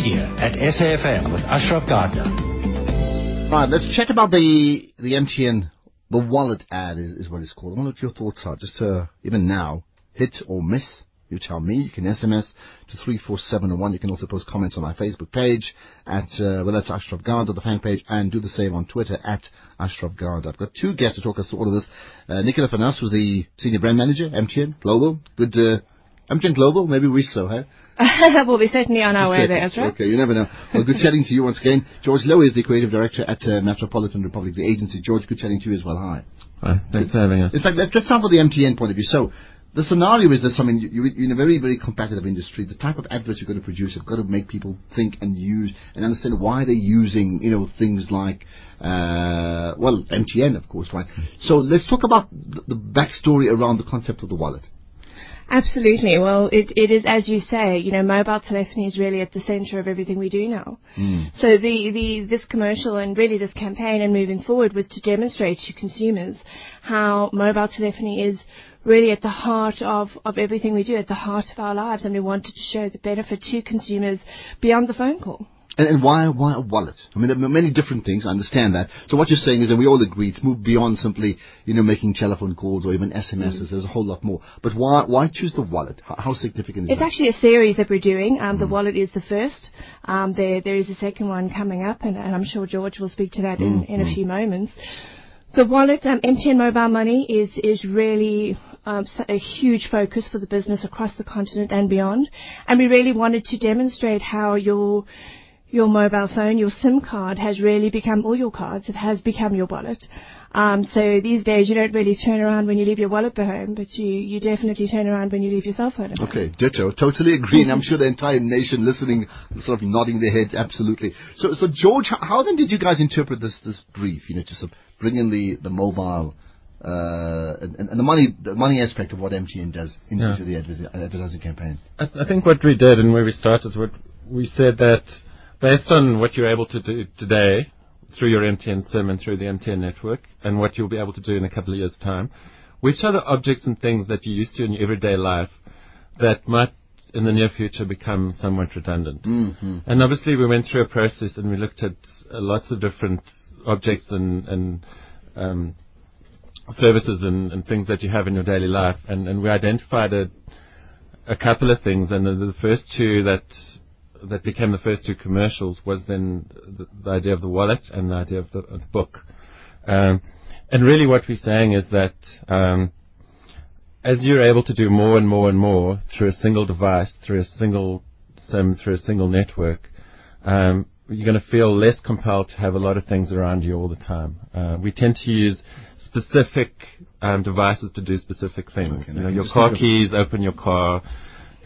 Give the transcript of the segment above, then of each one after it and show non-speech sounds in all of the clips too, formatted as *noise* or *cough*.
Media at SAFM with Ashraf Garda. Right, let's chat about the the MTN the wallet ad is, is what it's called. I wonder what your thoughts are. Just uh, even now, hit or miss. You tell me. You can SMS to 34701. You can also post comments on my Facebook page at, uh, well, that's Ashraf Garda, the fan page, and do the same on Twitter at Ashraf Garda. I've got two guests to talk us through all of this. Uh, Nicola Fanas, who's the Senior Brand Manager, MTN Global. Good, uh, MTN Global, maybe we so, huh? *laughs* we'll be certainly on our way there, Ezra. Okay, you never know. Well, good chatting to you once again. George Lowe is the creative director at uh, Metropolitan Republic, the agency. George, good chatting to you as well. Hi. Hi, thanks for having us. In fact, let's, let's start with the MTN point of view. So, the scenario is this, I mean, you, you're in a very, very competitive industry. The type of adverts you're going to produce have got to make people think and use and understand why they're using, you know, things like, uh, well, MTN, of course, right? So let's talk about the, the backstory around the concept of the wallet. Absolutely. Well, it, it is, as you say, you know, mobile telephony is really at the centre of everything we do now. Mm. So the, the, this commercial and really this campaign and moving forward was to demonstrate to consumers how mobile telephony is really at the heart of, of everything we do, at the heart of our lives, and we wanted to show the benefit to consumers beyond the phone call. And, and why why a wallet? I mean, there are many different things. I understand that. So what you're saying is that we all agree it's moved beyond simply, you know, making telephone calls or even SMSs. Mm. There's a whole lot more. But why why choose the wallet? How, how significant is it's that? It's actually a series that we're doing. Um, mm. The wallet is the first. Um, there there is a second one coming up, and, and I'm sure George will speak to that mm. in, in a mm. few moments. The wallet, um, MTN Mobile Money, is is really um, a huge focus for the business across the continent and beyond. And we really wanted to demonstrate how your your mobile phone, your SIM card has really become all your cards. It has become your wallet. Um, so these days you don't really turn around when you leave your wallet behind, but you, you definitely turn around when you leave your cell phone. Behind. Okay, ditto. Totally agree, and I'm sure the entire nation listening, sort of nodding their heads, absolutely. So, so George, how, how then did you guys interpret this this brief? You know, to sort of bring in the the mobile. Uh, and, and, the money, the money aspect of what MTN does into yeah. the advertising campaign. I, th- I think what we did and where we started is what we said that based on what you're able to do today through your MTN SIM and through the MTN network and what you'll be able to do in a couple of years' time, which are the objects and things that you're used to in your everyday life that might in the near future become somewhat redundant. Mm-hmm. And obviously we went through a process and we looked at uh, lots of different objects and, and um, services and, and, things that you have in your daily life and, and we identified a, a couple of things and the, the first two that that became the first two commercials was then the, the idea of the wallet and the idea of the, of the book. Um, and really what we're saying is that um, as you're able to do more and more and more through a single device, through a single SIM, through a single network, um, you're going to feel less compelled to have a lot of things around you all the time. Uh, we tend to use specific um, devices to do specific things. Okay, you know, your car keys open your car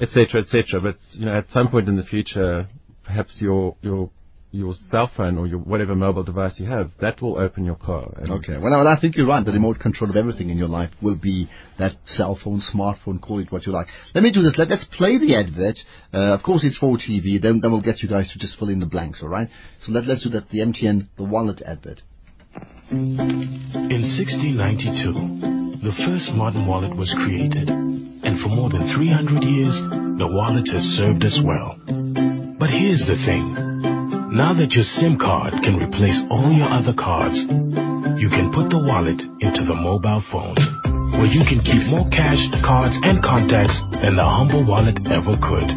etc., etc. But you know, at some point in the future, perhaps your your your cell phone or your whatever mobile device you have, that will open your car. Okay. Well, I think you're right. The remote control of everything in your life will be that cell phone, smartphone, call it what you like. Let me do this. Let, us play the advert. Uh, of course, it's for TV. Then, then we'll get you guys to just fill in the blanks, all right? So let, let's do that. The MTN, the wallet advert. In 1692, the first modern wallet was created, and for more than 300 years, the wallet has served us well. But here's the thing. Now that your SIM card can replace all your other cards, you can put the wallet into the mobile phone, where you can keep more cash, cards, and contacts than the humble wallet ever could.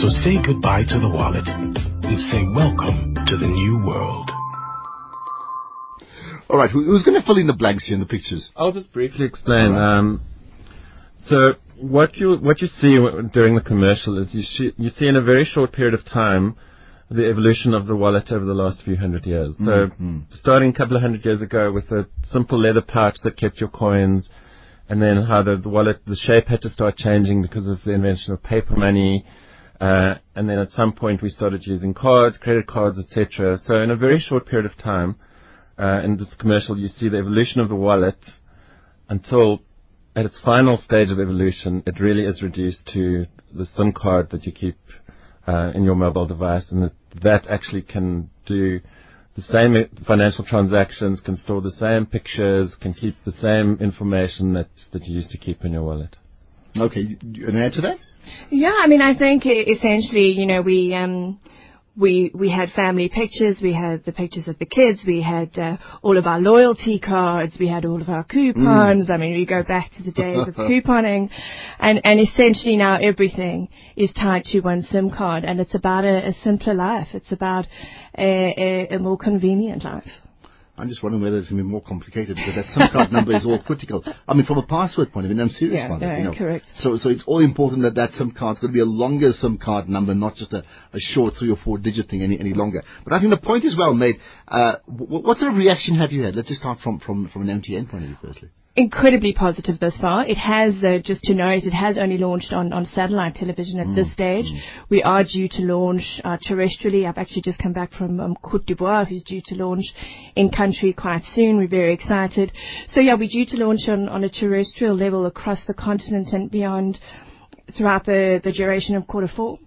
So say goodbye to the wallet and say welcome to the new world. All right, who's going to fill in the blanks here in the pictures? I'll just briefly explain. Right. Um, so what you what you see during the commercial is you sh- you see in a very short period of time the evolution of the wallet over the last few hundred years. So mm-hmm. starting a couple of hundred years ago with a simple leather pouch that kept your coins, and then how the, the wallet the shape had to start changing because of the invention of paper money. Uh, and then at some point we started using cards, credit cards, etc. So in a very short period of time, uh, in this commercial, you see the evolution of the wallet until at its final stage of evolution, it really is reduced to the SIM card that you keep uh, in your mobile device, and that, that actually can do the same financial transactions, can store the same pictures, can keep the same information that, that you used to keep in your wallet. Okay, an add to that? Yeah, I mean, I think essentially, you know, we um, we we had family pictures, we had the pictures of the kids, we had uh, all of our loyalty cards, we had all of our coupons. I mean, we go back to the days of *laughs* couponing, and and essentially now everything is tied to one SIM card, and it's about a, a simpler life. It's about a, a, a more convenient life. I'm just wondering whether it's going to be more complicated because that SIM card number is all critical. I mean, from a password point of view, and I'm serious Yeah, about it. You know. correct. So, so it's all important that that SIM card's going to be a longer SIM card number, not just a, a short three or four digit thing any, any longer. But I think the point is well made. Uh, w- what sort of reaction have you had? Let's just start from, from, from an MTN point of view firstly. Incredibly positive thus far. It has, uh, just to note, it has only launched on, on satellite television at this stage. We are due to launch uh, terrestrially. I've actually just come back from um, Cote d'Ivoire, who's due to launch in country quite soon. We're very excited. So yeah, we're due to launch on, on a terrestrial level across the continent and beyond throughout the, the duration of quarter four.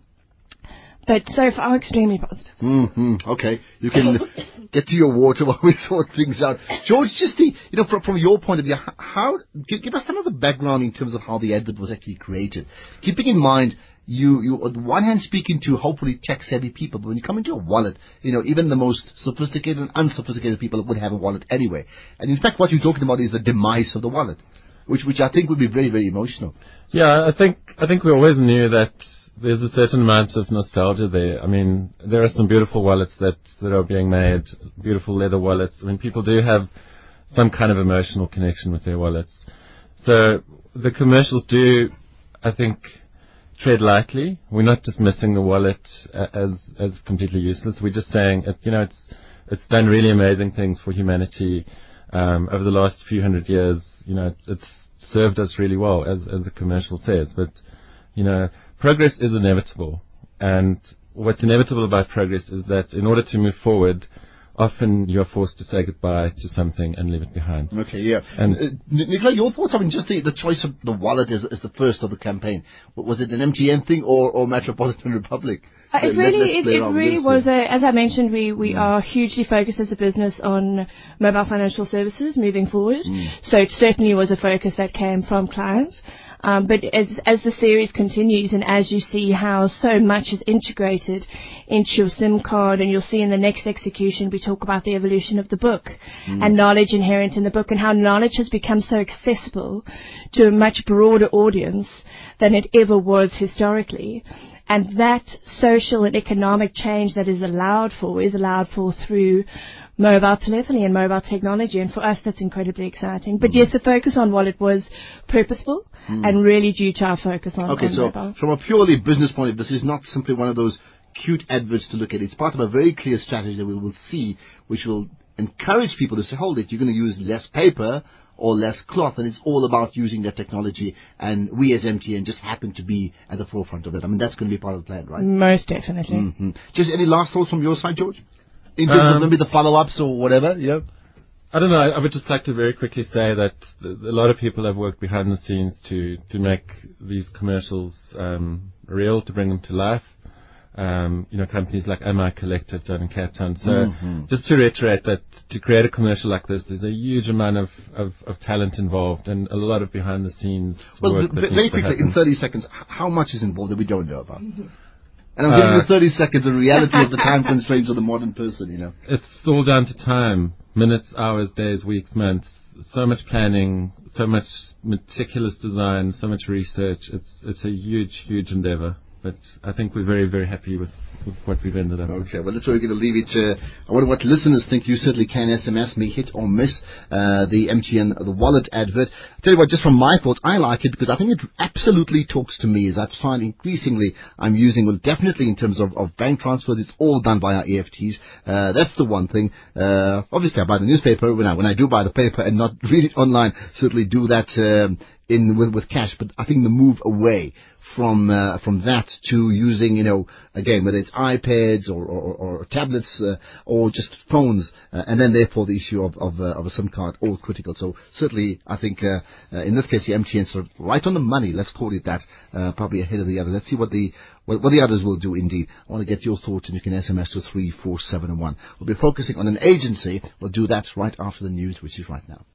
But so far, I'm extremely positive. hmm Okay, you can *laughs* get to your water while we sort things out. George, just the, you know, from, from your point of view, how, give, give us some of the background in terms of how the advert was actually created. Keeping in mind, you, you on the one hand speaking to hopefully tech savvy people, but when you come into a wallet, you know, even the most sophisticated and unsophisticated people would have a wallet anyway. And in fact, what you're talking about is the demise of the wallet, which, which I think would be very, very emotional. Yeah, I think I think we always knew that there's a certain amount of nostalgia there. I mean, there are some beautiful wallets that that are being made, beautiful leather wallets. I mean, people do have some kind of emotional connection with their wallets. So the commercials do, I think, tread lightly. We're not dismissing the wallet as as completely useless. We're just saying, it, you know, it's it's done really amazing things for humanity um, over the last few hundred years. You know, it's served us really well, as as the commercial says. But you know, progress is inevitable, and what's inevitable about progress is that in order to move forward, often you're forced to say goodbye to something and leave it behind. Okay, yeah. And- uh, Nicola, your thoughts? I mean, just the, the choice of the wallet is, is the first of the campaign. Was it an MTN thing or, or Metropolitan *laughs* Republic? Uh, It really, it, it really was a, as I mentioned, we, we are hugely focused as a business on mobile financial services moving forward. So it certainly was a focus that came from clients. Um, but as, as the series continues and as you see how so much is integrated into your SIM card and you'll see in the next execution we talk about the evolution of the book and knowledge inherent in the book and how knowledge has become so accessible to a much broader audience than it ever was historically. And that social and economic change that is allowed for is allowed for through mobile telephony and mobile technology. And for us, that's incredibly exciting. But mm-hmm. yes, the focus on wallet was purposeful mm. and really due to our focus on, mobile. Okay, on so mobile. from a purely business point of view, this is not simply one of those cute adverts to look at. It's part of a very clear strategy that we will see, which will encourage people to say, hold it, you're going to use less paper or less cloth, and it's all about using that technology, and we as MTN just happen to be at the forefront of that. I mean, that's going to be part of the plan, right? Most definitely. Mhm. Just any last thoughts from your side, George? In terms of Um, maybe the follow-ups or whatever, yeah? I don't know. I I would just like to very quickly say that a lot of people have worked behind the scenes to to make these commercials um, real, to bring them to life. Um, you know, companies like MI Collective done in Cape Town. So, just to reiterate that to create a commercial like this, there's a huge amount of, of, of talent involved and a lot of behind the scenes Well, work. v- that very quickly, in 30 seconds, how much is involved that we don't know about? And I'm giving you Uh, 30 seconds, the reality of the *laughs* time constraints of the modern person, you know. It's all down to time, minutes, hours, days, weeks, months. So much planning, so much meticulous design, so much research. It's it's a huge, huge endeavor. But I think we're very, very happy with, with what we've ended up with. Okay, well, that's where we're going to leave it. Uh, I wonder what listeners think. You certainly can SMS me, hit or miss uh, the MTN, the wallet advert. I tell you what, just from my thoughts, I like it because I think it absolutely talks to me. As I find increasingly, I'm using, well, definitely in terms of, of bank transfers, it's all done via EFTs. Uh, that's the one thing. Uh, obviously, I buy the newspaper when I when I do buy the paper and not *laughs* read it online. Certainly do that um, in with with cash. But I think the move away from uh, from that to using, you know, again, whether it's iPads or, or, or tablets uh, or just phones, uh, and then therefore the issue of of, uh, of a SIM card, all critical. So certainly, I think uh, uh, in this case, the MTN sort of right on the money. Let's call it that. Uh, probably ahead of the other. Let's see what the what, what the others will do. Indeed, I want to get your thoughts, and you can SMS to three four seven one. We'll be focusing on an agency. We'll do that right after the news, which is right now.